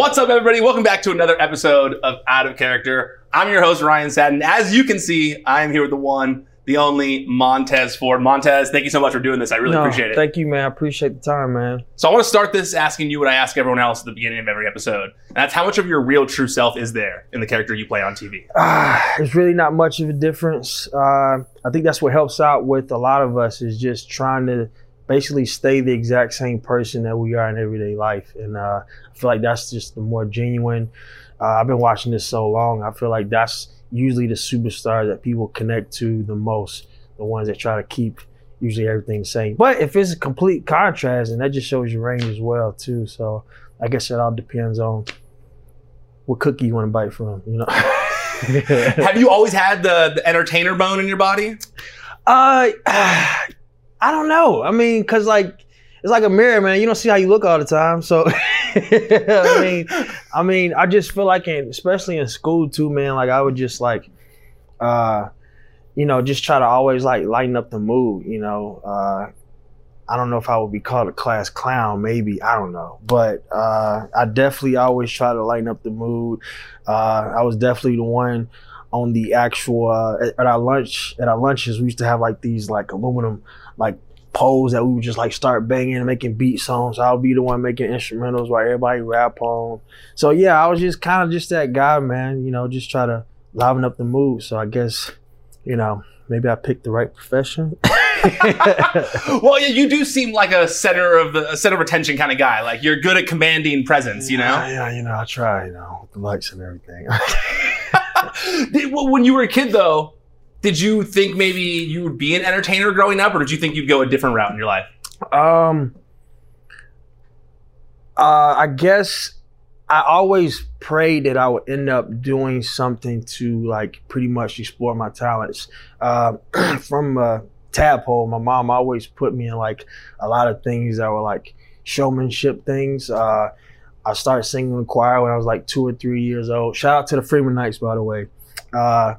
What's up, everybody? Welcome back to another episode of Out of Character. I'm your host, Ryan Satin. As you can see, I am here with the one, the only Montez Ford. Montez, thank you so much for doing this. I really No, appreciate it. Thank you, man. I appreciate the time, man. so I want to start this asking you what I ask everyone else at the beginning of every episode. And that's how much of your real true self is there in the character you play on TV? Ah, there's really not much of a difference. Uh, I think that's what helps out with a lot of us is just trying to basically stay the exact same person that we are in everyday life. And uh, I feel like that's just the more genuine. Uh, I've been watching this so long. I feel like that's usually the superstars that people connect to the most, the ones that try to keep usually everything the same. But if it's a complete contrast, and that just shows your range as well too. So I guess it all depends on what cookie you want to bite from, you know. Have you always had the, the entertainer bone in your body? Uh, I don't know. I mean, cause like it's like a mirror, man. You don't see how you look all the time. So, I mean, I mean, I just feel like, in, especially in school too, man. Like I would just like, uh, you know, just try to always like lighten up the mood. You know, uh, I don't know if I would be called a class clown, maybe I don't know, but uh, I definitely always try to lighten up the mood. Uh, I was definitely the one on the actual uh, at, at our lunch at our lunches we used to have like these like aluminum like poles that we would just like start banging and making beat songs. I'll be the one making instrumentals while everybody rap on. So yeah, I was just kind of just that guy, man. You know, just try to liven up the mood. So I guess you know maybe I picked the right profession. well, yeah, you do seem like a center of the a center of attention kind of guy. Like you're good at commanding presence, you know. Yeah, yeah, you know, I try, you know, with the lights and everything. When you were a kid, though, did you think maybe you would be an entertainer growing up, or did you think you'd go a different route in your life? Um, uh, I guess I always prayed that I would end up doing something to like pretty much explore my talents. Uh, from a tadpole, my mom always put me in like a lot of things that were like showmanship things. Uh, I started singing in the choir when I was like two or three years old. Shout out to the Freeman Knights, by the way. Uh,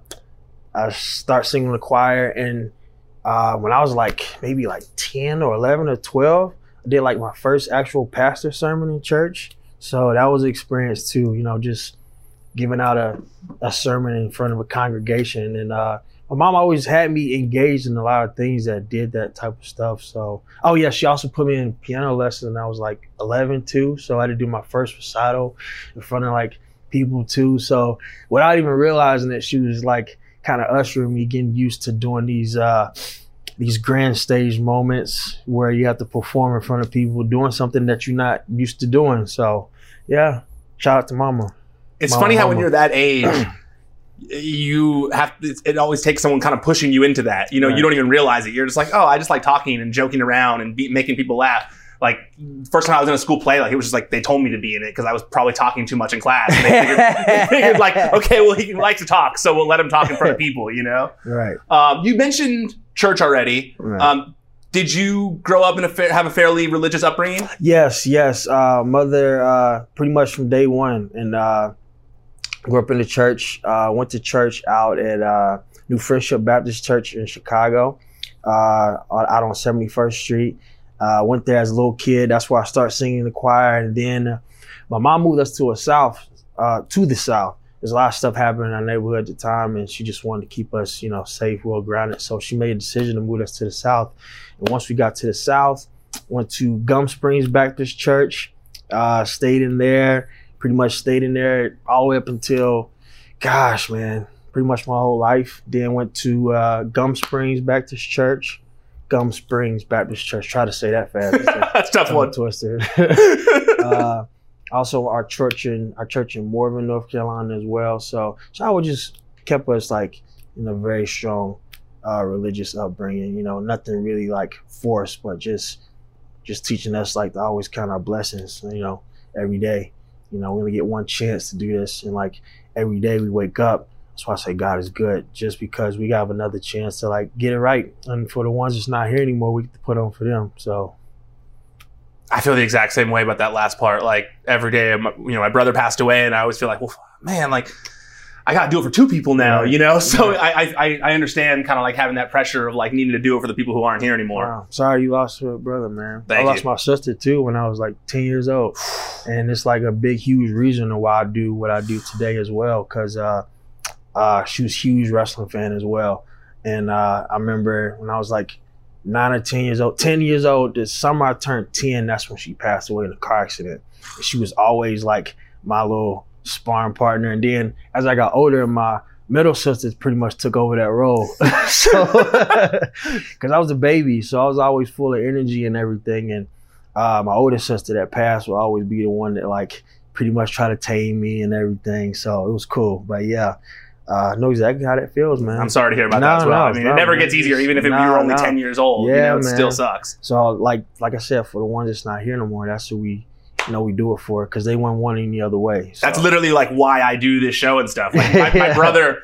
I start singing in the choir, and uh, when I was like maybe like ten or eleven or twelve, I did like my first actual pastor sermon in church. So that was an experience too. You know, just giving out a, a sermon in front of a congregation, and uh, my mom always had me engaged in a lot of things that did that type of stuff. So, oh yeah, she also put me in piano lessons I was like 11 too. So I had to do my first recital in front of like people too. So without even realizing that she was like kind of ushering me getting used to doing these uh these grand stage moments where you have to perform in front of people doing something that you're not used to doing. So yeah, shout out to mama. It's Mama, funny how when you're that age, you have it, it always takes someone kind of pushing you into that. You know, you don't even realize it. You're just like, oh, I just like talking and joking around and be, making people laugh. Like first time I was in a school play, like it was just like they told me to be in it because I was probably talking too much in class. And they figured, they figured like, okay, well he likes to talk, so we'll let him talk in front of people. You know. Right. Um, you mentioned church already. right. Um, did you grow up in a fa- have a fairly religious upbringing? Yes, yes. Uh, mother, uh, pretty much from day one, and uh, grew up in the church. Uh, went to church out at uh, New Friendship Baptist Church in Chicago, uh, out out on Seventy First Street. Uh, went there as a little kid. That's where I started singing in the choir, and then uh, my mom moved us to a south, uh, to the south. There's a lot of stuff happening in our neighborhood at the time, and she just wanted to keep us, you know, safe, well grounded. So she made a decision to move us to the south. And once we got to the south, went to Gum Springs Baptist Church, uh, stayed in there, pretty much stayed in there all the way up until, gosh, man, pretty much my whole life. Then went to uh, Gum Springs Baptist Church, Gum Springs Baptist Church. Try to say that fast. That's tough one. twister. uh, also, our church in our church in Morven, North Carolina, as well. So, so I would just kept us like in a very strong uh, religious upbringing. You know, nothing really like forced, but just just teaching us like to always count our blessings. You know, every day. You know, we only get one chance to do this, and like every day we wake up. That's why I say God is good, just because we have another chance to like get it right. And for the ones that's not here anymore, we get to put on for them. So I feel the exact same way about that last part. Like every day, my, you know, my brother passed away, and I always feel like, well, man, like I got to do it for two people now, you know. So. I, I I understand kind of like having that pressure of like needing to do it for the people who aren't here anymore. Wow. Sorry you lost your brother, man. Thank I lost you. my sister too when I was like 10 years old. And it's like a big, huge reason why I do what I do today as well. Cause uh, uh, she was huge wrestling fan as well. And uh, I remember when I was like nine or 10 years old, 10 years old, the summer I turned 10, that's when she passed away in a car accident. And she was always like my little sparring partner. And then as I got older, my middle sisters pretty much took over that role. so, because I was a baby, so I was always full of energy and everything. And uh, my older sister that passed will always be the one that like pretty much try to tame me and everything. So it was cool. But yeah, uh, I know exactly how that feels, man. I'm sorry to hear about No, that as well. no, I mean, no, it never man. gets easier, even if No, you're only no. 10 years old. you Yeah, know, it man. still sucks. So like like I said, for the ones that's not here no more, that's who we you know we do it for because they wouldn't want any other way. So. That's literally like why I do this show and stuff. Like my, my brother,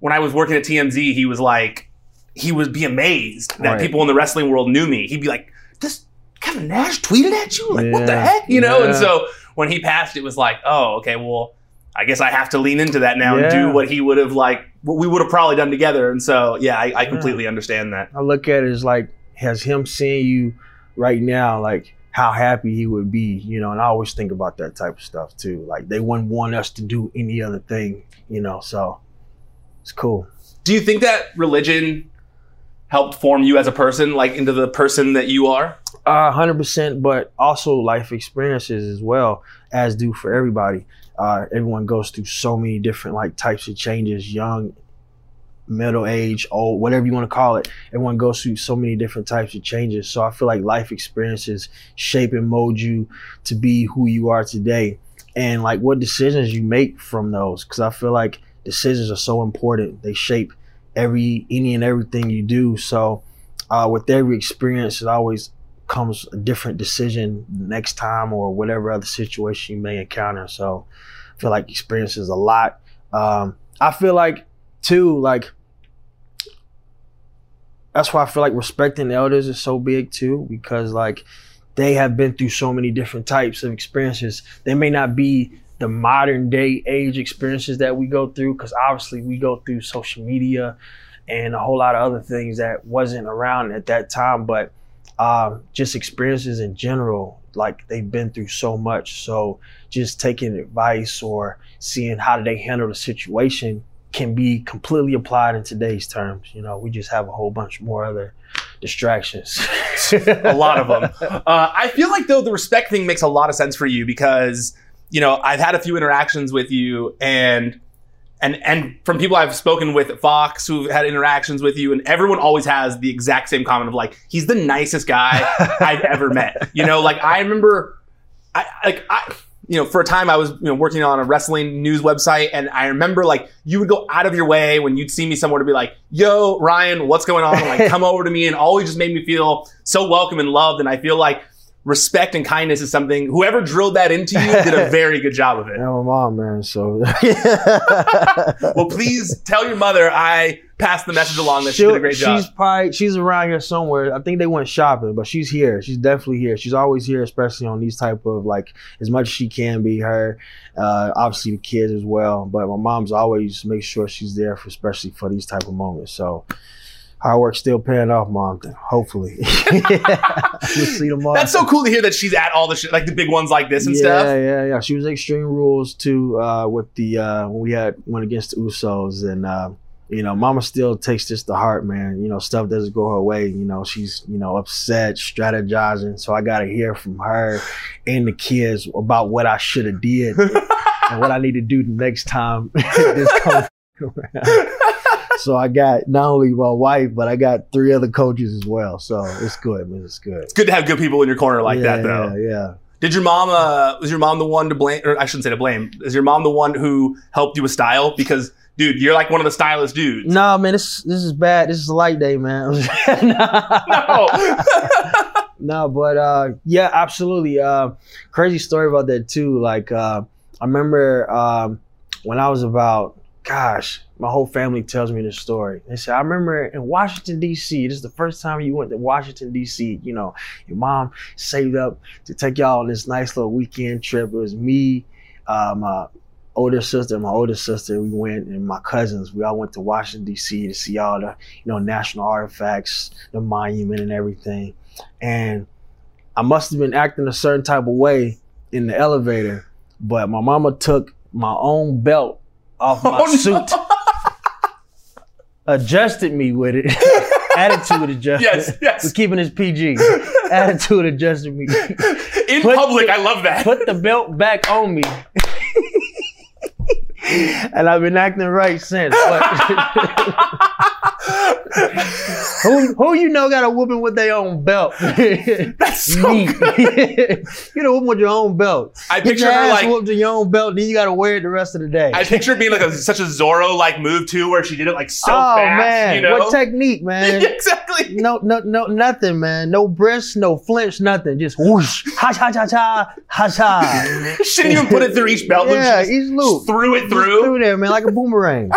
when I was working at TMZ, he was like, he would be amazed that Right. people in the wrestling world knew me. He'd be like, "This Kevin Nash tweeted at you? Like, what the heck?" You know. And so when he passed, it was like, "Oh, okay, well." I guess I have to lean into that now and do what he would have like, what we would have probably done together. And so, yeah, I, I completely understand that. I look at it as like has him seeing you right now, like how happy he would be, you know. And I always think about that type of stuff too. Like they wouldn't want us to do any other thing, you know. So it's cool. Do you think that religion helped form you as a person, like into the person that you are? Uh, hundred percent, but also life experiences as well as do for everybody. Uh, everyone goes through so many different like types of changes, young, middle age, old, whatever you want to call it. Everyone goes through so many different types of changes. So I feel like life experiences shape and mold you to be who you are today, and like what decisions you make from those. Because I feel like decisions are so important. They shape every any and everything you do. So uh, with every experience, it always comes a different decision next time or whatever other situation you may encounter. So I feel like experiences a lot. Um, I feel like too, like that's why I feel like respecting the elders is so big too, because like they have been through so many different types of experiences. They may not be the modern day age experiences that we go through, because obviously we go through social media and a whole lot of other things that wasn't around at that time, but um, just experiences in general, like they've been through so much. So just taking advice or seeing how do they handle the situation can be completely applied in today's terms. You know, we just have a whole bunch more other distractions. a lot of them. Uh, I feel like though the respect thing makes a lot of sense for you because you know I've had a few interactions with you and and and from people I've spoken with at Fox who've had interactions with you and everyone always has the exact same comment of like he's the nicest guy I've ever met. You know, like I remember, I like I. You know, for a time I was you know working on a wrestling news website, and I remember like you would go out of your way when you'd see me somewhere to be like, "Yo, Ryan, what's going on?" And, like come over to me, and always just made me feel so welcome and loved. And I feel like respect and kindness is something whoever drilled that into you did a very good job of it. Yeah, my mom, man. So Well, please tell your mother I passed the message along that she did a great job. She's probably she's around here somewhere. I think they went shopping, but she's here. She's definitely here. She's always here, especially on these type of like as much as she can be. Her, uh, obviously the kids as well. But my mom's always makes sure she's there for especially for these type of moments. So hard work still paying off, mom. Hopefully, we'll see tomorrow. That's so cool to hear that she's at all the shit, like the big ones like this and yeah, stuff. Yeah, yeah, yeah. She was at Extreme Rules too uh, with the uh, when we had went against the Usos, and uh, you know, Mama still takes this to heart, man. You know, stuff doesn't go her way. You know, she's you know upset, strategizing. So I got to hear from her and the kids about what I should have did and what I need to do the next time this comes around. So I got not only my wife, but I got three other coaches as well. So it's good, man. It's good. It's good to have good people in your corner like yeah, that, though. Yeah, yeah. Did your mom? Uh, was your mom the one to blame? Or I shouldn't say to blame. Is your mom the one who helped you with style? Because, dude, you're like one of the stylish dudes. No, man, this this is bad. This is a light day, man. No. no, but uh, yeah, absolutely. Uh, crazy story about that too. Like uh, I remember um, when I was about, gosh, my whole family tells me this story. They said I remember in Washington D.C. This is the first time you went to Washington D.C. You know, your mom saved up to take y'all on this nice little weekend trip. It was me, uh, my older sister my older sister, we went, and my cousins, we all went to Washington D.C. to see all the you know national artifacts, the monument, and everything. And I must have been acting a certain type of way in the elevator, but my mama took my own belt off my Oh, no. suit, adjusted me with it, attitude adjusted. Yes, yes. Keeping this PG. Attitude adjusted me. In Put- public, I love that. Put the belt back on me. and I've been acting right since. But who, who you know got a whooping with their own belt? That's so Me. good. you know, whooping with your own belt. I Get picture your her ass like whooped in your own belt, then you got to wear it the rest of the day. I picture it being like a, such a Zorro like move too, where she did it like so oh fast. man, you know, what technique, man? Exactly. No, no, no, nothing, man. No brisk, no flinch, nothing. Just whoosh, ha cha cha cha, ha cha. She didn't even put it through each belt loop. Yeah, each loop. threw it Just through. through there, man, like a boomerang.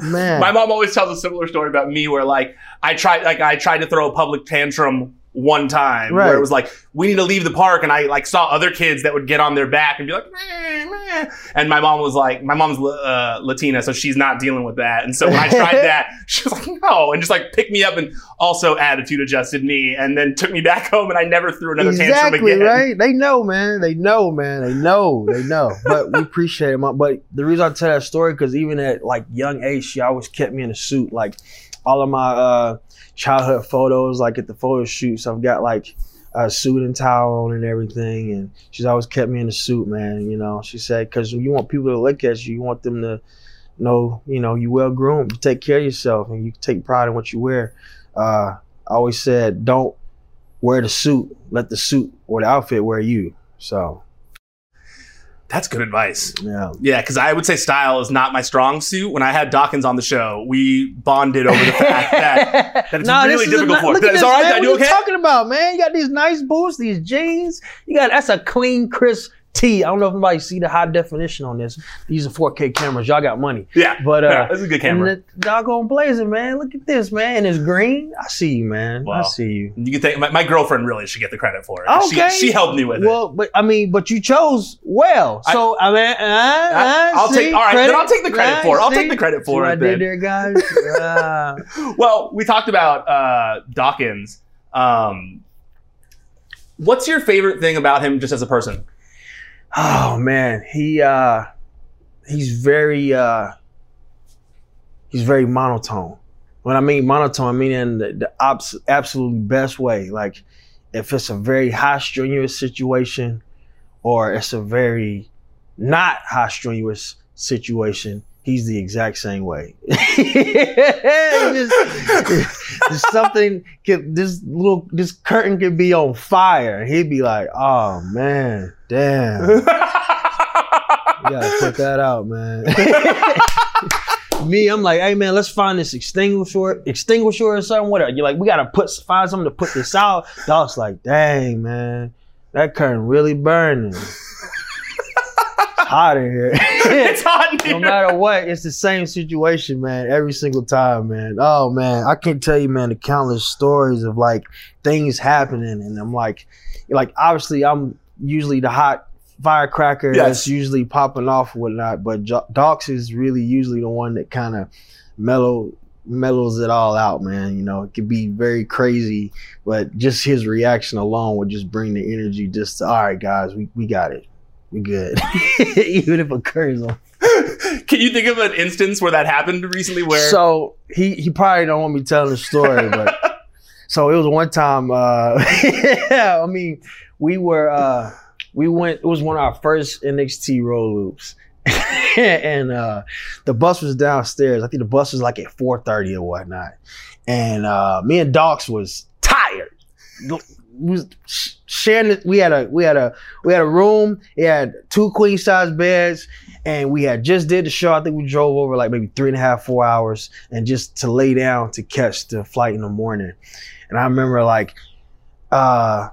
man, My mom always tells a similar story about me, where like I tried, like I tried to throw a public tantrum one time, Right. where it was like we need to leave the park, and I like saw other kids that would get on their back and be like, meh, meh. and my mom was like, my mom's uh, Latina, so she's not dealing with that, and so when I tried that, she was like, no, and just like picked me up and also attitude adjusted me, and then took me back home, and I never threw another tantrum exactly again. right. They know, man. They know, man. They know. They know. But we appreciate it. Mom. But the reason I tell that story because even at like young age, she always kept me in a suit. Like all of my uh, childhood photos, like at the photo shoots, I've got like a suit and tie on and everything. And she's always kept me in a suit, man. You know, she said because you want people to look at you, you want them to know, you know, you well groomed, you take care of yourself, and you take pride in what you wear. Uh, I always said, don't wear the suit, let the suit or the outfit wear you. So That's good advice. yeah. Yeah, because I would say style is not my strong suit. When I had Dawkins on the show, we bonded over the fact that that it's Nah, really this is a difficult for. At It's all right. man. I What do you okay. talking about, man? You got these nice boots, these jeans. You got that's a clean, crisp tee. I don't know if anybody see the high definition on this. These are 4K cameras. Y'all got money. Yeah, But, uh, yeah, this is a good camera. Doggone blazing, man. Look at this, man. And it's green. I see you, man. I Wow. see you. You can think my, my girlfriend really should get the credit for it. Okay. She, she helped me with it. Well, but I mean, but you chose well. So I, mean, uh, I, uh, will take. All right, credit, then I'll take the credit uh, for it. I'll see? take the credit for what I it. did there, guys. Uh, Well, we talked about uh, Dawkins. Um, what's your favorite thing about him, just as a person? Oh man, he uh he's very uh he's very monotone. When I mean monotone, I mean in the, the abs- absolutely best way. Like if it's a very high strenuous situation or it's a very not high strenuous situation, he's the exact same way. just, just something could this little this curtain could be on fire. He'd be like, oh man, damn. You gotta put that out, man. Me, I'm like, hey man, let's find this extinguisher, extinguisher or something. Whatever. You're like, we gotta put find something to put this out. Dog's like, dang man, that curtain really burning. It's hot in here. it's hot in here. no matter what, it's the same situation, man. Every single time, man. Oh man, I can't tell you, man, the countless stories of like things happening, and I'm like, like obviously, I'm usually the hot firecracker Yes. that's usually popping off and whatnot, but Jo- Docs is really usually the one that kind of mellow mellows it all out, man. You know, it could be very crazy, but just his reaction alone would just bring the energy. Just to, all right, guys, we we got it. We good. Even if it occurs on Can you think of an instance where that happened recently? Where So he he probably don't want me telling the story, but so it was one time. Uh, I mean, we were uh, we went. It was one of our first NXT roll loops, and uh, the bus was downstairs. I think the bus was like at four thirty or whatnot, and uh, me and Docs was tired. We was sharing. We had a we had a we had a room. It had two queen size beds and we had just did the show. I think we drove over like maybe three and a half, four hours, and just to lay down to catch the flight in the morning. And I remember like, uh,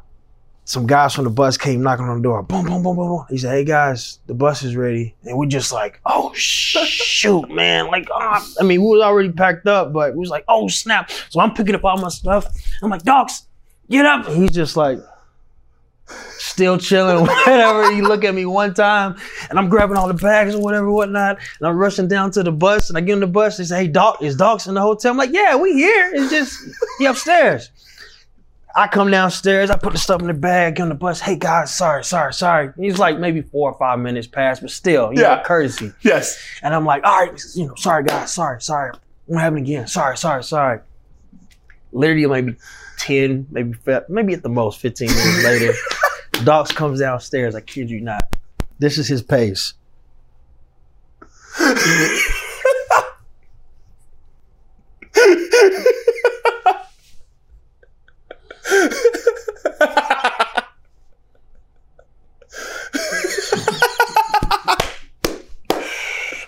some guys from the bus came knocking on the door. Boom, boom, boom, boom, boom. He said, "Hey guys, the bus is ready." And we just like, "Oh shoot, man!" Like, ah. I mean, we was already packed up, but we was like, "Oh snap!" So I'm picking up all my stuff. I'm like, "Dogs, get up!" And he's just like still chilling, whatever. He look at me one time, and I'm grabbing all the bags or whatever, whatnot, and I'm rushing down to the bus, and I get on the bus. They say, "Hey, Doc, is Doc's in the hotel?" I'm like, "Yeah, we here. It's just he upstairs." I come downstairs, I put the stuff in the bag, get on the bus. Hey guys, sorry, sorry, sorry. He's like maybe four or five minutes past, but still, you Yeah. know, courtesy. Yes. And I'm like, all right, you know, sorry guys, sorry, sorry. Won't happen again. Sorry, sorry, sorry. Literally maybe 10, maybe maybe at the most 15 minutes later, Docs comes downstairs. I kid you not. This is his pace.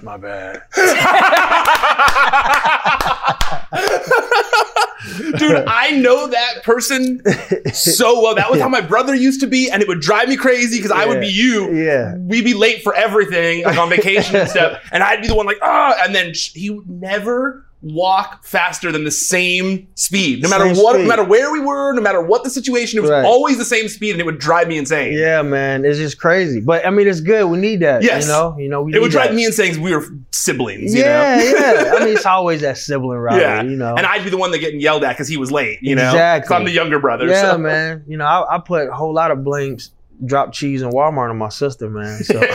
My bad. Dude, I know that person so well. That was how my brother used to be, and it would drive me crazy because I would be you. Yeah. We'd be late for everything, like on vacation and stuff, and I'd be the one like, ah, and then sh- he would never walk faster than the same speed, no matter Same what, no matter where we were, no matter what the situation. It was Right. always the same speed, and it would drive me insane. Yeah, man. It's just crazy. But I mean, it's good. We need that. Yes. You know, you know, we It would drive that. me insane we were siblings, you Yeah, know? yeah. I mean, it's always that sibling rivalry, Yeah. you know. And I'd be the one that getting yelled at because he was late, you know? Exactly. I'm the younger brother. yeah, so. man. You know, I, I put a whole lot of blames, drop cheese and Walmart on my sister, man. So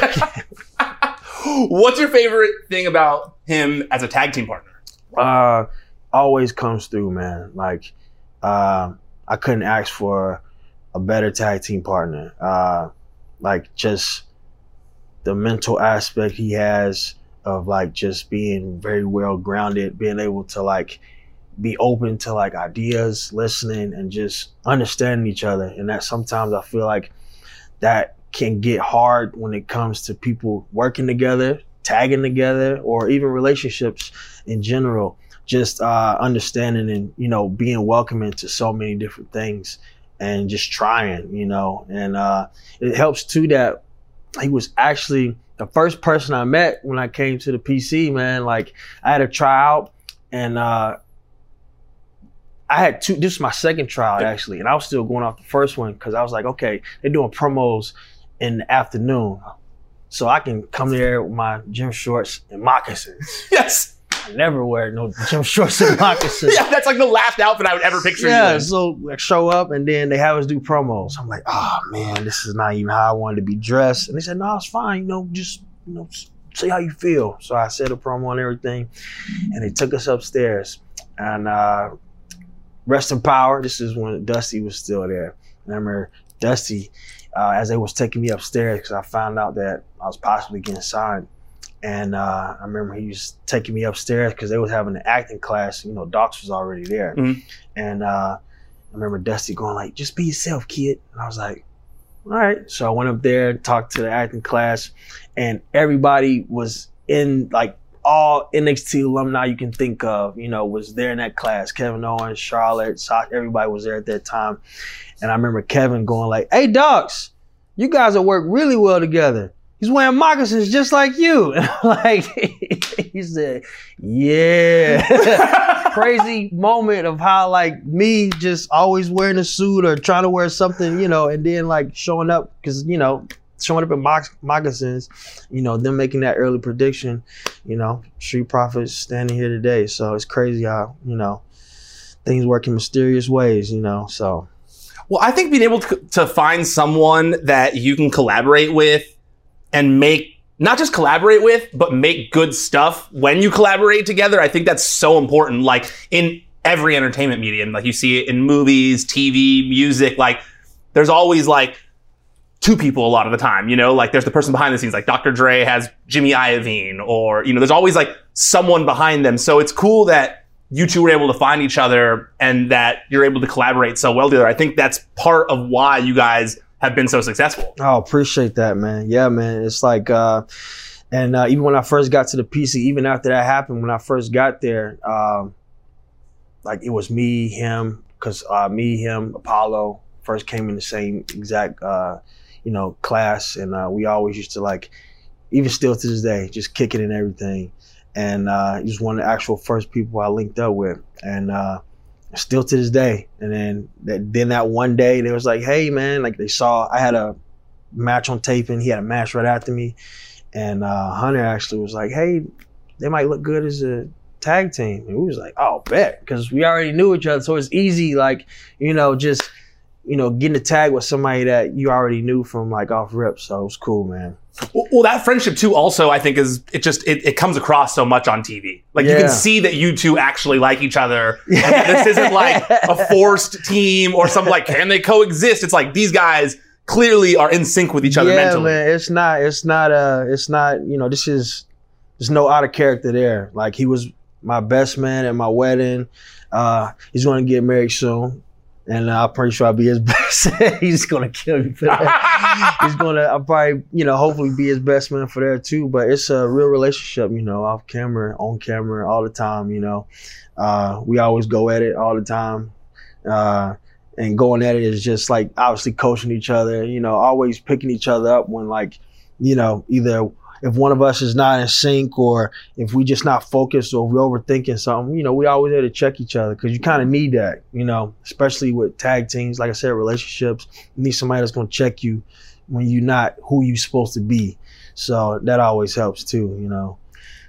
What's your favorite thing about him as a tag team partner? Uh always comes through, man. Like uh, I couldn't ask for a better tag team partner. Uh like just the mental aspect he has of like just being very well grounded, being able to like be open to like ideas, listening and just understanding each other. And that sometimes I feel like that can get hard when it comes to people working together, tagging together, or even relationships in general. Just uh, understanding and you know being welcoming to so many different things, and just trying, you know. And uh, it helps too that he was actually the first person I met when I came to the PC. Man, like I had a tryout, and uh, I had two. This was my second tryout actually, and I was still going off the first one because I was like, okay, they're doing promos in the afternoon, so I can come there with my gym shorts and moccasins. Yes. I never wear no gym shorts and moccasins. Yeah, that's like the last outfit I would ever picture Yeah, so like show up and then they have us do promos. I'm like, oh man, this is not even how I wanted to be dressed. And they said, no, it's fine. You know, just you know, see how you feel. So I said a promo and everything, and they took us upstairs. And uh, rest in power. This is when Dusty was still there. And I remember Dusty, uh, as they was taking me upstairs because I found out that I was possibly getting signed. And uh, I remember he was taking me upstairs because they was having an acting class. You know, Docs was already there. Mhm. And uh, I remember Dusty going like, "Just be yourself, kid." And I was like, "All right." So I went up there, talked to the acting class, and everybody was in like all NXT alumni you can think of. You know, was there in that class. Kevin Owens, Charlotte, Sock, everybody was there at that time. And I remember Kevin going like, "Hey, Docs, you guys will work really well together." He's wearing moccasins just like you. Like he said, Yeah. Crazy moment of how like me just always wearing a suit or trying to wear something, you know, and then like showing up because you know, showing up in moc- moccasins, you know, them making that early prediction, you know, Street Profits standing here today. So it's crazy how, you know, things work in mysterious ways, you know. So Well, I think being able to, to find someone that you can collaborate with and make not just collaborate with, but make good stuff when you collaborate together, I think that's so important. Like in every entertainment medium, like you see it in movies, TV, music, like there's always like two people a lot of the time, you know, like there's the person behind the scenes, like Dr. Dre has Jimmy Iovine, or, you know, there's always like someone behind them. So it's cool that you two were able to find each other and that you're able to collaborate so well together. I think that's part of why you guys have been so successful. Oh, appreciate that, man. Yeah, man. It's like, uh, and uh, even when I first got to the PC, even after that happened, when I first got there, um, like it was me, him, because uh, me, him, Apollo first came in the same exact, uh, you know, class, and uh, we always used to like, even still to this day, just kick it and everything. And uh, he was one of the actual first people I linked up with, and uh, still to this day. And then that then that one day they was like, hey man, like they saw I had a match on tape and he had a match right after me. And uh, Hunter actually was like, hey, they might look good as a tag team. And we was like, oh, bet, because we already knew each other, so it's easy, like you know, just you know, getting a tag with somebody that you already knew from like off rip. So it was cool, man. Well, well, that friendship too. Also, I think is it just it, it comes across so much on TV. Like you can see that you two actually like each other. This isn't like a forced team or something like can they coexist? It's like these guys clearly are in sync with each other yeah, mentally. man. It's not. It's not. Uh, it's not. You know, this is. There's no out of character there. Like he was my best man at my wedding. Uh, he's going to get married soon, and uh, I'm pretty sure I'll be his best. he's to kill me for that. he's to. I'll probably, you know, hopefully be his best man for that too. But it's a real relationship, you know, off camera, on camera, all the time. You know, uh, we always go at it all the time. Uh, and going at it is just like obviously coaching each other, you know, always picking each other up when like, you know, either if one of us is not in sync or if we just not focused or we're overthinking something, you know, we always there to check each other because you kind of need that, you know, especially with tag teams. Like I said, relationships, you need somebody that's going to check you when you're not who you're supposed to be. So that always helps too, you know.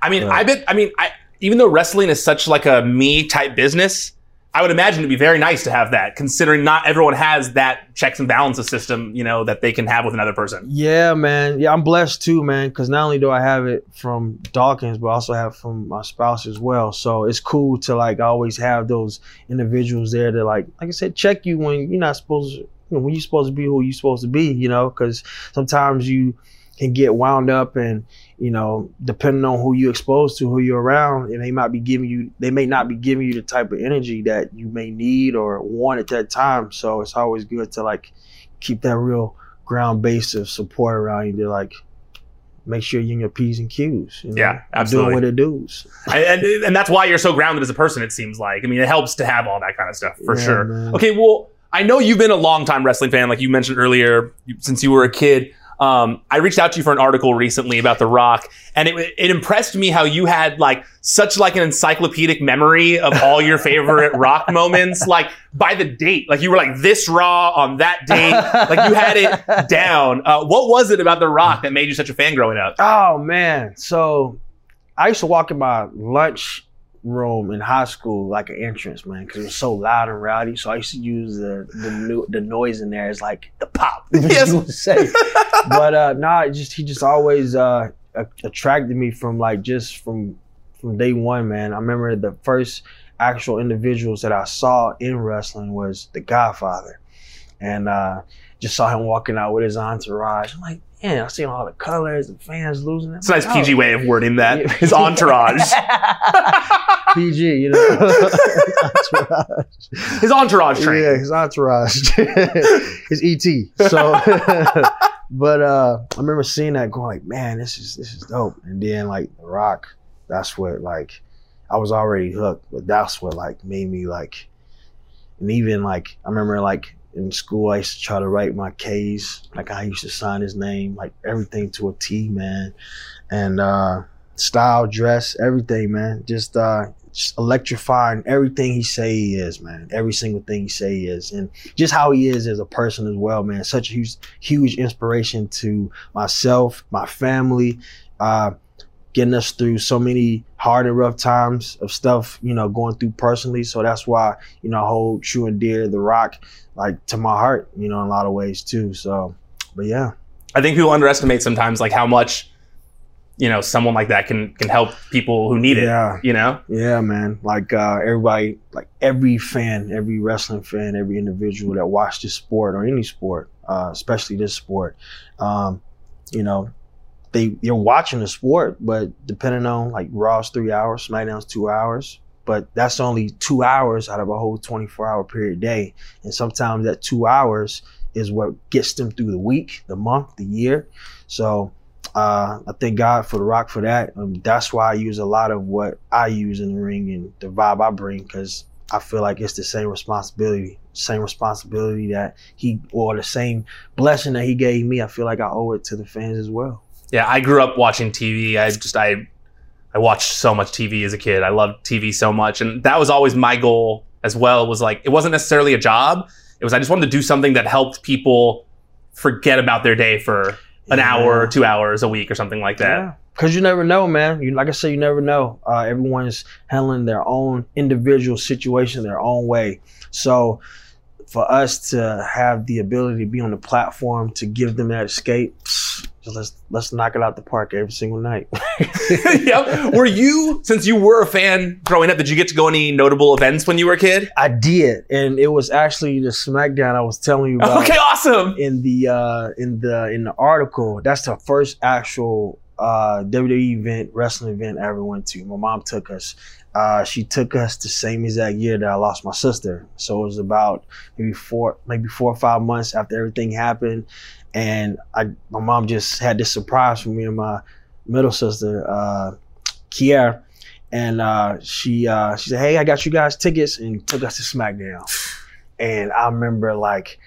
I mean, Yeah. I bet. I mean, I, even though wrestling is such like a me type business, I would imagine it'd be very nice to have that, considering not everyone has that checks and balances system, you know, that they can have with another person. Yeah, man. Yeah, I'm blessed too, man. Because not only do I have it from Dawkins, but I also have from my spouse as well. So it's cool to like always have those individuals there to like, like I said, check you when you're not supposed to, you know, when you're supposed to be who you're supposed to be. You know, because sometimes you can get wound up and you know depending on who you're exposed to who you're around and they might be giving you they may not be giving you the type of energy that you may need or want at that time so it's always good to like keep that real ground base of support around you to like make sure you're in your p's and q's you know? Yeah, absolutely. doing what it does and, and and that's why you're so grounded as a person. It seems like. I mean, it helps to have all that kind of stuff for Yeah, sure. man. Okay, well, I know you've been a long time wrestling fan, like you mentioned earlier, since you were a kid. Um, I reached out to you for an article recently about The Rock, and it, it impressed me how you had like such like an encyclopedic memory of all your favorite Rock moments, like by the date. Like you were like this Raw on that date, like you had it down. Uh, what was it about The Rock that made you such a fan growing up? Oh man. So I used to walk in my lunch room in high school like an entrance, man, because it was so loud and rowdy. So I used to use the the, the noise in there as like the pop. Yes. say. but uh nah, just he just always uh attracted me from like just from from day one, man. I remember the first actual individuals that I saw in wrestling was the Godfather. And uh just saw him walking out with his entourage. I'm like, man, I see all the colors, and fans losing it. It's a nice Oh. PG way of wording that. Yeah. His entourage. PG, you know. entourage. His entourage train. Yeah, his entourage. his ET. So but uh I remember seeing that going like, man, this is this is dope. And then like The Rock, that's what like I was already hooked, but that's what like made me like and even like I remember like in school I used to try to write my K's, like I used to sign his name, like everything to a T, man. And uh style, dress, everything, man. Just uh just electrifying everything he say he is, man. Every single thing he say he is, and just how he is as a person as well, man. Such a huge, huge inspiration to myself, my family, uh, getting us through so many hard and rough times of stuff, you know, going through personally. So that's why, you know, I hold true and dear The Rock, like to my heart, you know, in a lot of ways too. So, but yeah, I think people underestimate sometimes like how much you know someone like that can can help people who need it. Yeah. You know. Yeah, man. Like uh, everybody, like every fan, every wrestling fan, every individual that watched this sport or any sport, uh, especially this sport, um, you know, they you're watching the sport, but depending on like Raw's three hours, SmackDown's two hours, but that's only two hours out of a whole 24 hour period day, and sometimes that two hours is what gets them through the week, the month, the year. So uh, I thank God for the rock for that. Um, that's why I use a lot of what I use in the ring and the vibe I bring because I feel like it's the same responsibility, same responsibility that he or the same blessing that he gave me. I feel like I owe it to the fans as well. Yeah, I grew up watching TV. I just I I watched so much TV as a kid. I loved TV so much, and that was always my goal as well was like it wasn't necessarily a job. It was I just wanted to do something that helped people forget about their day for an Yeah. hour or two hours a week or something like that. Yeah. Cause you never know, man. You like I said, you never know. Uh, everyone's handling their own individual situation their own way. So for us to have the ability to be on the platform to give them that escape, psst, just let's let's knock it out the park every single night. yep. Were you, since you were a fan growing up, did you get to go any notable events when you were a kid? I did, and it was actually the SmackDown I was telling you about. Okay, awesome. in the uh in the in the article that's the first actual uh WWE event wrestling event I ever went to. My mom took us. Uh she took us the same exact year that I lost my sister. So it was about maybe four maybe four or five months after everything happened. And I my mom just had this surprise for me and my middle sister, uh. And uh she uh she said, Hey, I got you guys tickets and took us to SmackDown. And I remember like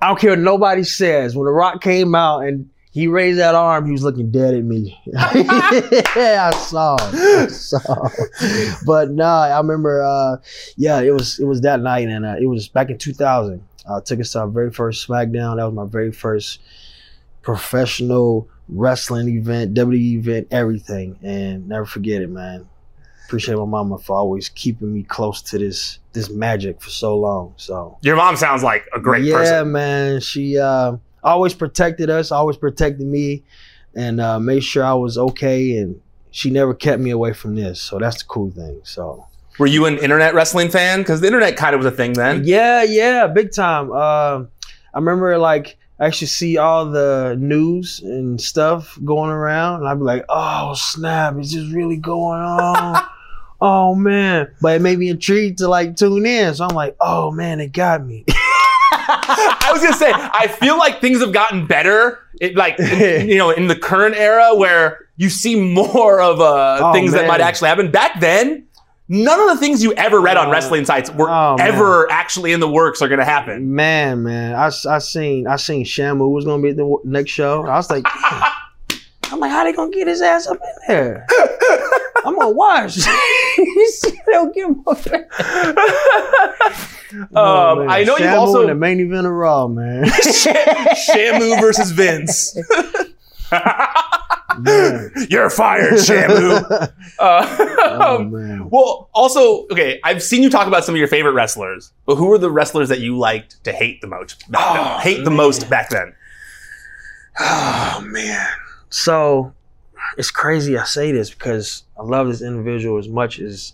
I don't care what nobody says. When The Rock came out and he raised that arm, he was looking dead at me. yeah, I saw him. I saw him. But nah, I remember. Uh, yeah, it was it was that night, and uh, it was back in 2000. Uh, took us to our very first SmackDown. That was my very first professional wrestling event, WWE event, everything, and never forget it, man. Appreciate my mama for always keeping me close to this this magic for so long. So Your mom sounds like a great yeah, person. Yeah, man. She uh, always protected us, always protected me, and uh, made sure I was okay. And she never kept me away from this. So that's the cool thing. So Were you an internet wrestling fan? Because the internet kind of was a thing then. yeah, yeah, big time. Uh, I remember like I actually see all the news and stuff going around, and I'd be like, "Oh snap! Is this really going on?" Oh man, but it made me intrigued to like tune in. So I'm like, oh man, it got me. I was gonna say, I feel like things have gotten better. It like in- you know, in the current era where you see more of uh, Oh, things that might actually happen. Back then, none of the things you ever read on Uh, wrestling sites were oh, ever actually in the works are gonna happen. Man, man, I, I seen I seen Shamu was gonna be at the next show. I was like, I'm like, how they gonna get his ass up in there? I'm gonna watch. They'll get him up there. Oh, Um, man. I know you Shamu also in the main event of Raw, man. Shamu versus Vince. Man. You're fired, Shamu. Uh, oh man. well, also, okay, I've seen you talk about some of your favorite wrestlers, but who were the wrestlers that you liked to hate the most? Oh, hate the most back then. Oh man. So it's crazy I say this because I love this individual as much as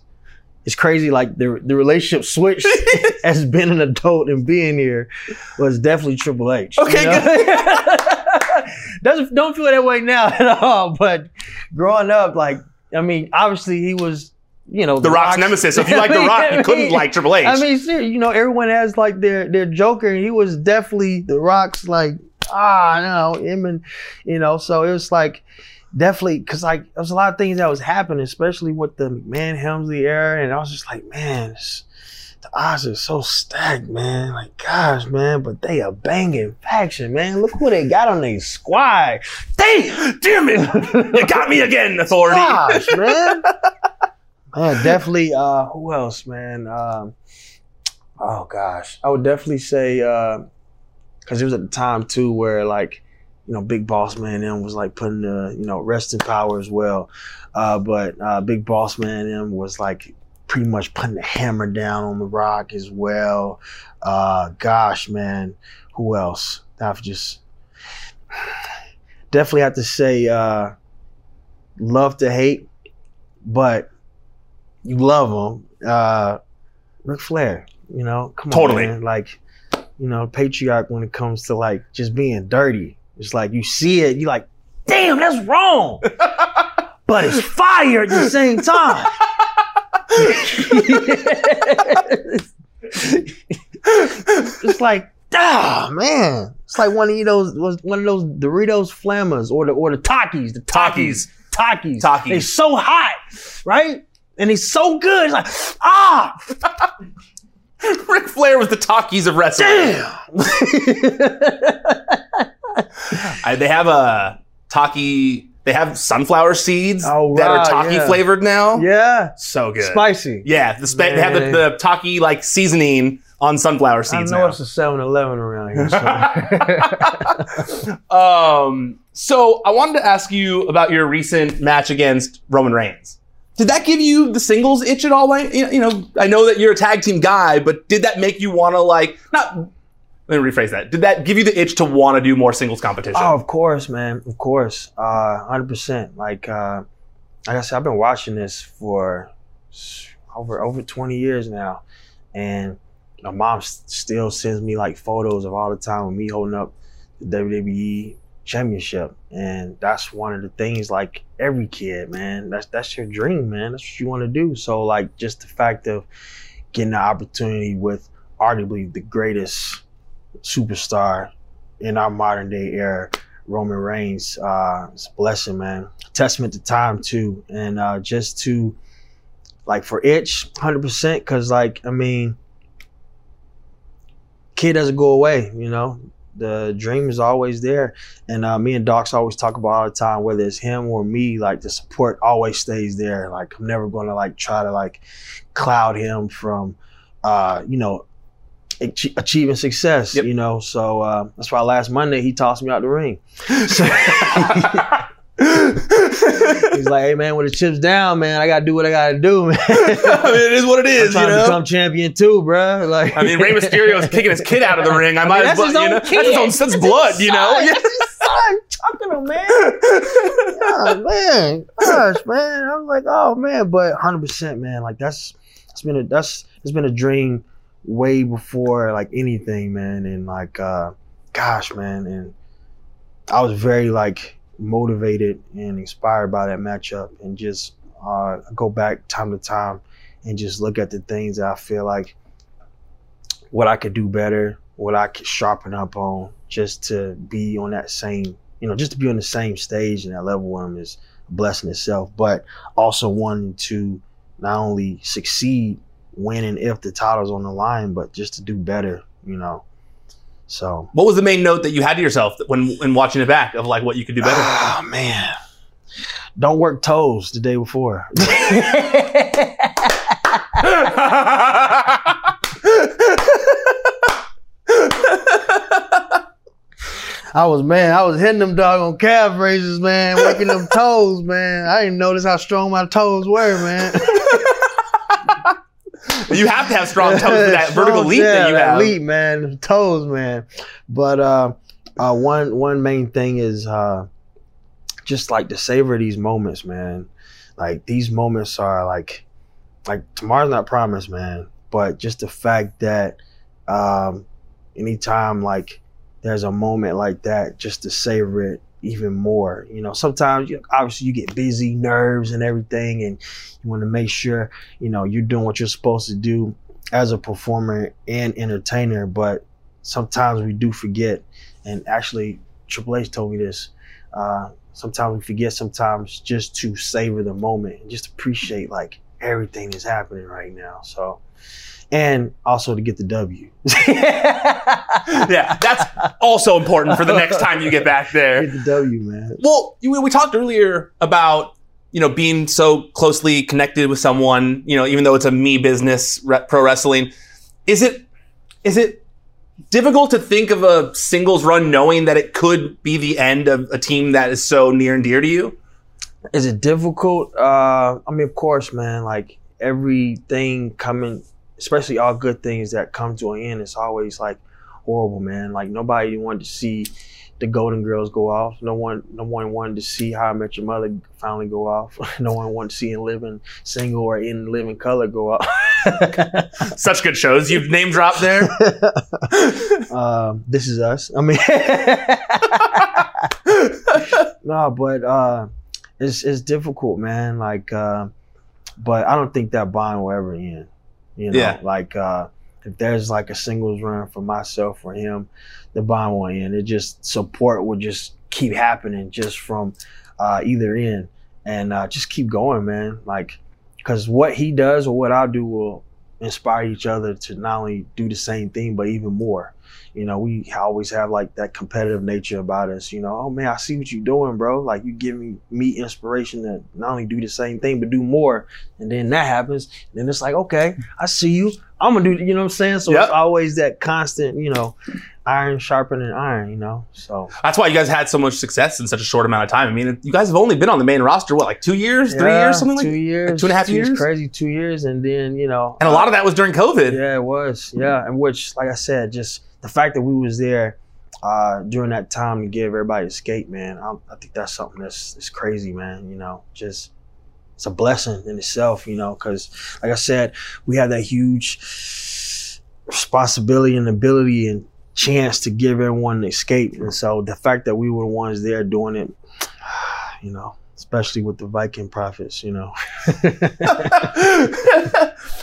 it's crazy like the the relationship switch as being an adult and being here was definitely Triple H. Okay, good. Doesn't don't feel that way now at all. But growing up, like I mean, obviously he was, you know, The Rock's nemesis. So if you like The Rock, you couldn't like Triple H. I mean, you know, everyone has like their their Joker, and he was definitely the Rock's like ah no him and you know, so it was like definitely because like there was a lot of things that was happening, especially with the McMahon Helmsley era, and I was just like, man, this, the odds are so stacked, man. Like, gosh, man, but they a banging faction, man. Look who they got on their squad. They, Damn it! You got me again, Authority. gosh, man. Man, definitely. Uh, who else, man? Um, oh gosh, I would definitely say because it was at the time too where like you know Big Boss Man them was like putting the you know rest in power as well, uh, but uh, Big Boss Man them was like pretty much putting the hammer down on the Rock as well. Uh, gosh, man, who else? I've just definitely have to say uh, love to hate, but you love him. Uh, Ric Flair, you know, come Totally. on, man. like you know, patriarch when it comes to like just being dirty. It's like you see it, you like, damn, that's wrong, but it's fire at the same time. it's like, ah, man. It's like one of those one of those Doritos Flammers or the or the Takis, the Takis, Takis. Takis. They so hot, right? And it's so good. It's like, ah, Ric Flair was the Takis of wrestling. damn. I, they have a Taki. They have sunflower seeds Oh, that are Taki yeah. flavored now. Yeah, So good. spicy. Yeah, the spa- they have the, the Taki like seasoning on sunflower seeds. I know now. it's a 7-Eleven around here. So. um, so I wanted to ask you about your recent match against Roman Reigns. Did that give you the singles itch at all? Like, You know, I know that you're a tag team guy, but did that make you want to like not? Let me rephrase that. Did that give you the itch to want to do more singles competition? Oh, of course, man. Of course. Uh, 100%. Like, uh, like I said, I've been watching this for over over 20 years now. And my mom still sends me like photos of all the time with me holding up the WWE championship. And that's one of the things like every kid, man. That's that's your dream, man. That's what you want to do. So like just the fact of getting the opportunity with arguably the greatest superstar in our modern day era, Roman Reigns. Uh, it's a blessing, man. Testament to time too, and uh, just to like for itch, hundred percent. Because like I mean, kid doesn't go away. You know, the dream is always there, and uh, me and Docs always talk about all the time. Whether it's him or me, like the support always stays there. Like I'm never going to like try to like cloud him from, uh, you know, ach- achieving success, Yep. you know. So uh, that's why last Monday he tossed me out the ring. So he's like, "Hey man, when the chips down, man, I gotta do what I gotta do, man. I mean, it is what it is. I'm is, you trying to become champion too, bruh. Like, I mean, Rey Mysterio is kicking his kid out of the ring. I, might that's as well, his you own know, kid. that's his own, that's blood, you know. Son, that's his son chucking him, man. God, man, gosh, man. I was like, oh man, but 100, percent man. Like that's it's been a that's it's been a dream way before like anything, man. And like, uh, gosh, man, and I was very like motivated and inspired by that matchup, and just uh, go back time to time and just look at the things that I feel like what I could do better, what I could sharpen up on, just to be on that same, you know, just to be on the same stage and that level with them is a blessing itself. But also wanting to not only succeed, when and if the title's on the line, but just to do better, you know. So What was the main note that you had to yourself when when watching it back of like what you could do better? Oh man. Don't work toes the day before. I was man, I was hitting them dog on calf raises, man, working them toes, man. I didn't notice how strong my toes were, man. You have to have strong toes for that vertical leap yeah, that you have. Leap, man, toes, man. But uh, uh, one one main thing is uh, just like to savor these moments, man. Like these moments are like like tomorrow's not promised, man. But just the fact that um, anytime like there's a moment like that, just to savor it even more. You know, sometimes you, obviously you get busy, nerves and everything, and you want to make sure you know you're doing what you're supposed to do as a performer and entertainer. But sometimes we do forget, and actually Triple H told me this. Uh, sometimes we forget. Sometimes just to savor the moment and just appreciate like everything that's happening right now. So. And also to get the W. yeah, that's also important for the next time you get back there. Get the W, man. Well, we talked earlier about you know being so closely connected with someone. You know, even though it's a me business, re- pro wrestling. Is it is it difficult to think of a singles run knowing that it could be the end of a team that is so near and dear to you? Is it difficult? Uh, I mean, of course, man. Like everything coming, especially all good things that come to an end, it's always like horrible, man. Like nobody wanted to see the Golden Girls go off. No one, no one wanted to see How I Met Your Mother finally go off. no one wanted to see In Living Single or In Living Color go off. Such good shows you've name dropped there. um, this is us. I mean, no, but uh, it's it's difficult, man. Like, uh, but I don't think that bond will ever end. You know, Yeah. like uh, if there's like a singles run for myself or him, the bond won't end. It just support will just keep happening just from uh, either end, and uh, just keep going, man. Like, because what he does or what I do will inspire each other to not only do the same thing but even more you know, we always have like that competitive nature about us. You know, oh man, I see what you're doing, bro. Like you give me me inspiration to not only do the same thing but do more. And then that happens, and then it's like, okay, I see you. I'm gonna do. You know what I'm saying? So Yep. it's always that constant, you know, iron sharpening iron. You know, so That's why you guys had so much success in such a short amount of time. I mean, you guys have only been on the main roster what, like two years, three years, something like two years, two and a half years? crazy, two years, and then you know, And a lot of that was during COVID. Yeah, it was. Yeah, and which, like I said, just the fact that we was there uh, during that time to give everybody escape, man. I, I think that's something that's, that's crazy, man. You know, just it's a blessing in itself, you know, because like I said, we had that huge responsibility and ability and chance to give everyone an escape, and so the fact that we were the ones there doing it, you know. Especially with the Viking prophets, you know.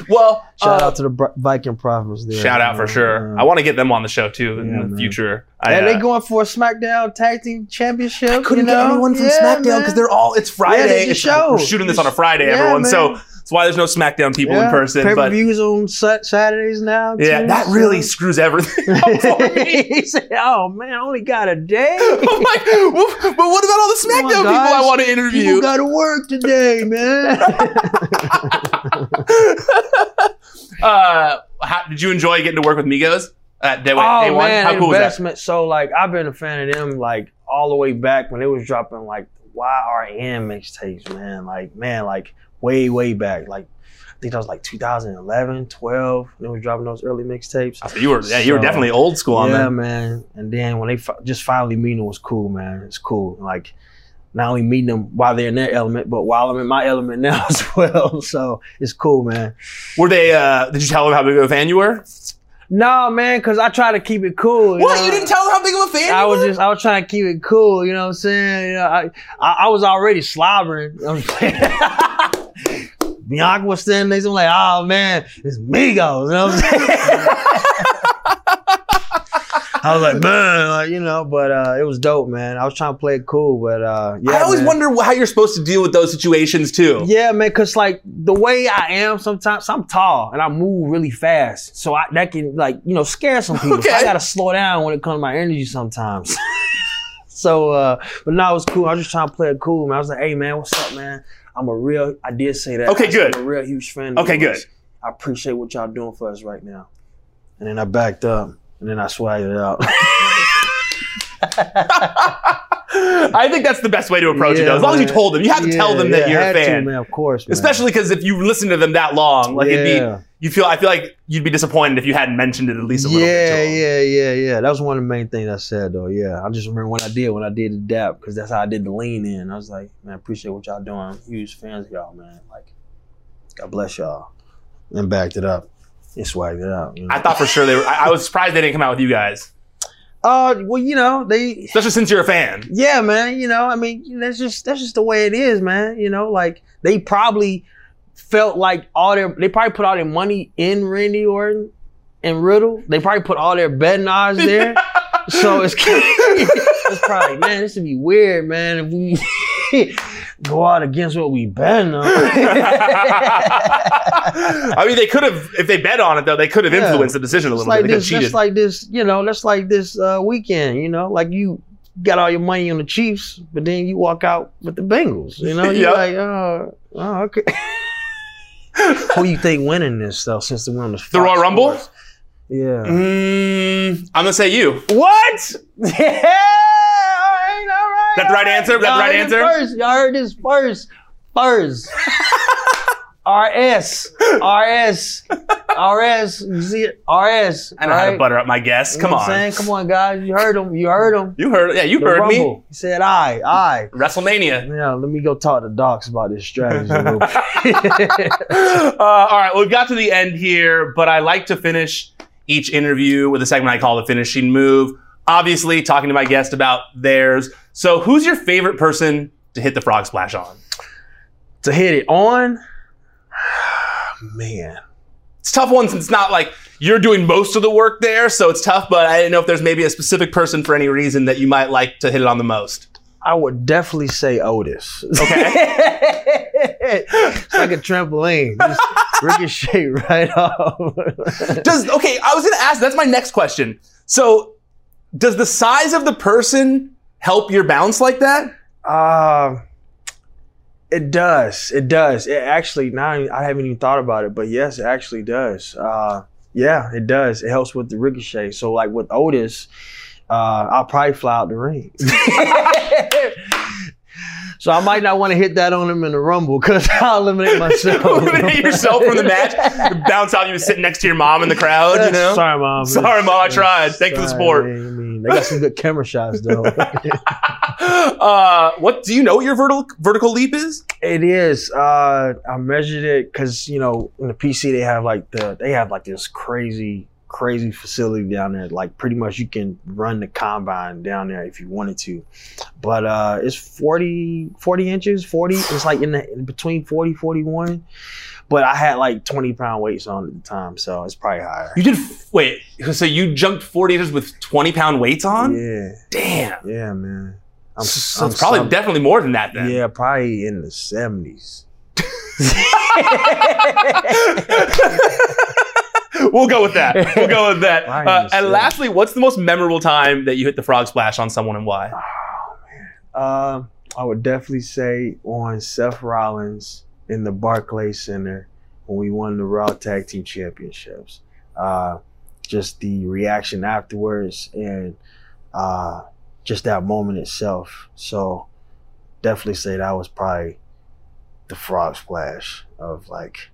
well, Shout uh, out to the Viking prophets there. shout out for you sure. yeah. I want to get them on the show too in Yeah, the man. future. I, Yeah, uh, they going for a SmackDown Tag Team Championship. I couldn't you get anyone from Yeah, SmackDown because they're all. It's Friday. Yeah, It's- show. We're shooting this on a Friday, Yeah, everyone. So man. That's why there's no SmackDown people in Yeah, person. Pay per views on Sa- Saturdays now. yeah, too, that so- really screws everything up for me. he said, "Oh man, I only got a day. I'm like, well, but what about all the Oh SmackDown people I want to People interview? got to work today, man." uh, how, did you enjoy getting to work with Migos at day, day oh one? man, How cool investment. So like, I've been a fan of them like all the way back when they was dropping like YRN mixtapes, man. Like man, like way way back. Like I think that was like 2011, 12. They was dropping those early mixtapes. So you were, yeah, you were So- definitely old school on yeah, that. man. And then when they fi- just finally meeting them was cool, man. It's cool. Like not only meeting them while they're in their element, but while I'm in my element now as well. So it's cool, man. Were they? Uh, did you tell them how big of a fan you were? No, man, because I try to keep it cool. What? know? You didn't tell them how big of a fan I you was were? just I was trying to keep it cool, you know what I'm saying? You know, I I, I was already slobbering. I'm. Bianca was standing next to me like, oh man, it's Migos. You know what I'm saying? I was like, man, like, you know, but uh, it was dope, man. I was trying to play it cool, but uh, yeah. I always man. wonder how you're supposed to deal with those situations too. Yeah, man, cause like the way I am sometimes, I'm tall and I move really fast, so I, that can like you know scare some people. So I gotta slow down when it comes to my energy sometimes. so, uh, but no, it was cool. I was just trying to play it cool, man. I was like, hey, man, what's up, man? I'm a real. I did say that. Okay, good. I'm a real huge fan. of Okay, good. I appreciate what y'all doing for us right now. And then I backed up, and then I swagged it out. I think that's the best way to approach it, though. As long as you told them, you have to tell Yeah, them that you're a had to, fan. man. Of course, man. Especially because if you listen to them that long, like it'd be, you feel, I feel like you'd be disappointed if you hadn't mentioned it at least a little yeah, bit. 'em. yeah, yeah, yeah. That was one of the main things I said though. Yeah, I just remember when I did when I did the dap because that's how I did the lean in. I was like, man, I appreciate what y'all doing. I'm huge fans of y'all, man. Like, God bless y'all. And backed it up and swagged it out. You know? I thought for sure they were. I, I was surprised they didn't come out with you guys, uh, well, you know, they, especially since you're a fan. yeah, man. You know, I mean, that's just that's just the way it is, man. You know, like they probably felt like all their they probably put all their money in Randy Orton and Riddle. They probably put all their betting odds there. So it's it's probably man, this would be weird, man, if we go out against what we bet on. I mean, they could have, if they bet on it though, they could have Yeah. influenced the decision a little like bit. This, that's like this, you know, that's like this uh, weekend, you know, like you got all your money on the Chiefs, but then you walk out with the Bengals, you know, you're Yep. like, oh, oh, okay. Who you think winning this though? Since we're on the The Royal Fox Rumble? Sports? Yeah. Mm, I'm gonna say you. What? Yeah. All right. All right. That the right all answer? That the Y'all right heard this answer? First. Y'all heard this first. First. RS. RS. RS. You see it? RS. I know how to butter up my guess. You Come on. saying? Come on, guys. You heard him. You heard him. You heard, yeah, you The heard me. He said, I, I. WrestleMania. Yeah, let me go talk to Docs about this strategy a little bit. uh, all right, well, we've got to the end here, but I like to finish each interview with a segment I call the finishing move. Obviously, talking to my guest about theirs. So, who's your favorite person to hit the frog splash on? to hit it on, man. It's tough one since it's not like you're doing most of the work there, so it's tough. But I didn't know if there's maybe a specific person for any reason that you might like to hit it on the most. I would definitely say Otis. Okay. it's like a trampoline. Just ricochet right off. Does okay? I was gonna ask. That's my next question. So, does the size of the person help your bounce like that? Uh, it does. It does. It actually now I haven't even thought about it, but yes, it actually does. Uh, yeah, it does. It helps with the ricochet. So like with Otis, uh, I'll probably fly out the ring. so I might not want to hit that on him in the rumble because I'll eliminate myself. Eliminate yourself from the match. Bounce out. You sitting next to your mom in the crowd. You know. Sorry, mom. Sorry, mom. I tried. Thank you for the Sorry, sport. I mean, they got some good camera shots though. uh, what do you know? What your vertical vertical leap is? It is. Uh, I measured it because you know in the PC they have like the they have like this crazy crazy facility down there. Like pretty much you can run the combine down there if you wanted to. But uh, it's 40, 40 inches. Forty. It's like in the in between 40, 41. But I had like twenty pound weights on at the time, so it's probably higher. You did wait. So you jumped forty inches with twenty pound weights on? Yeah, Damn. yeah, man. I'm, so I'm it's probably some- definitely more than that then. yeah, probably in the seventies. we'll go with that. We'll go with that. Uh, and lastly, what's the most memorable time that you hit the frog splash on someone and why? Uh, I would definitely say on Seth Rollins in the Barclays Center when we won the Raw Tag Team Championships. Uh, just the reaction afterwards and uh, just that moment itself. So definitely say that was probably the frog splash of like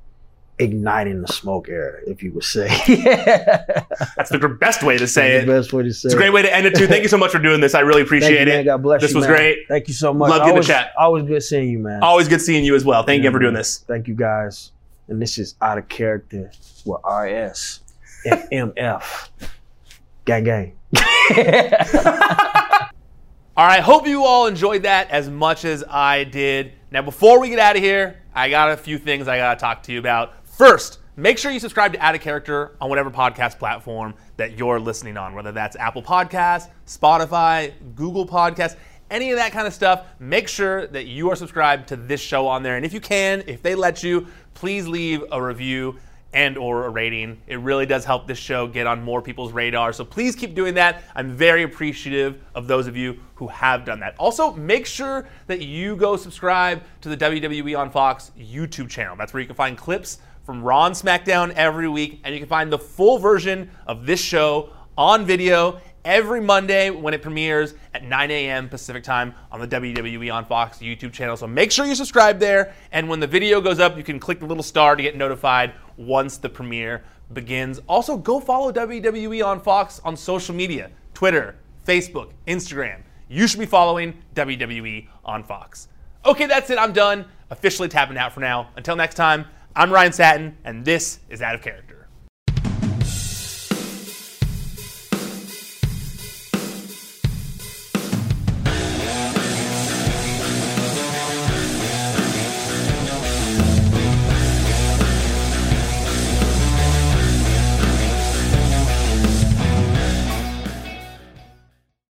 igniting the smoke era, if you would say. That's the best way to say That's it. the best way to say It's a great way to end it too. Thank you so much for doing this. I really Thank appreciate you, man. it. God bless This you. was man. great. Thank you so much. Love getting to always, chat. Always good seeing you, man. Always good seeing you as well. Thank you again for doing this. Thank you guys. And this is out of character with RS MF. Gang gang. All right, hope you all enjoyed that as much as I did. Now, before we get out of here, I got a few things I got to talk to you about. First, make sure you subscribe to Out of Character on whatever podcast platform that you're listening on, whether that's Apple Podcasts, Spotify, Google Podcasts, any of that kind of stuff. Make sure that you are subscribed to this show on there. And if you can, if they let you, please leave a review and or a rating. It really does help this show get on more people's radar. So please keep doing that. I'm very appreciative of those of you who have done that. Also, make sure that you go subscribe to the WWE on Fox YouTube channel. That's where you can find clips from Raw and SmackDown every week, and you can find the full version of this show on video every Monday when it premieres at 9 a.m. Pacific time on the WWE on Fox YouTube channel. So make sure you subscribe there, and when the video goes up, you can click the little star to get notified once the premiere begins. Also, go follow WWE on Fox on social media Twitter, Facebook, Instagram. You should be following WWE on Fox. Okay, that's it. I'm done. Officially tapping out for now. Until next time, I'm Ryan Satin, and this is Out of Character.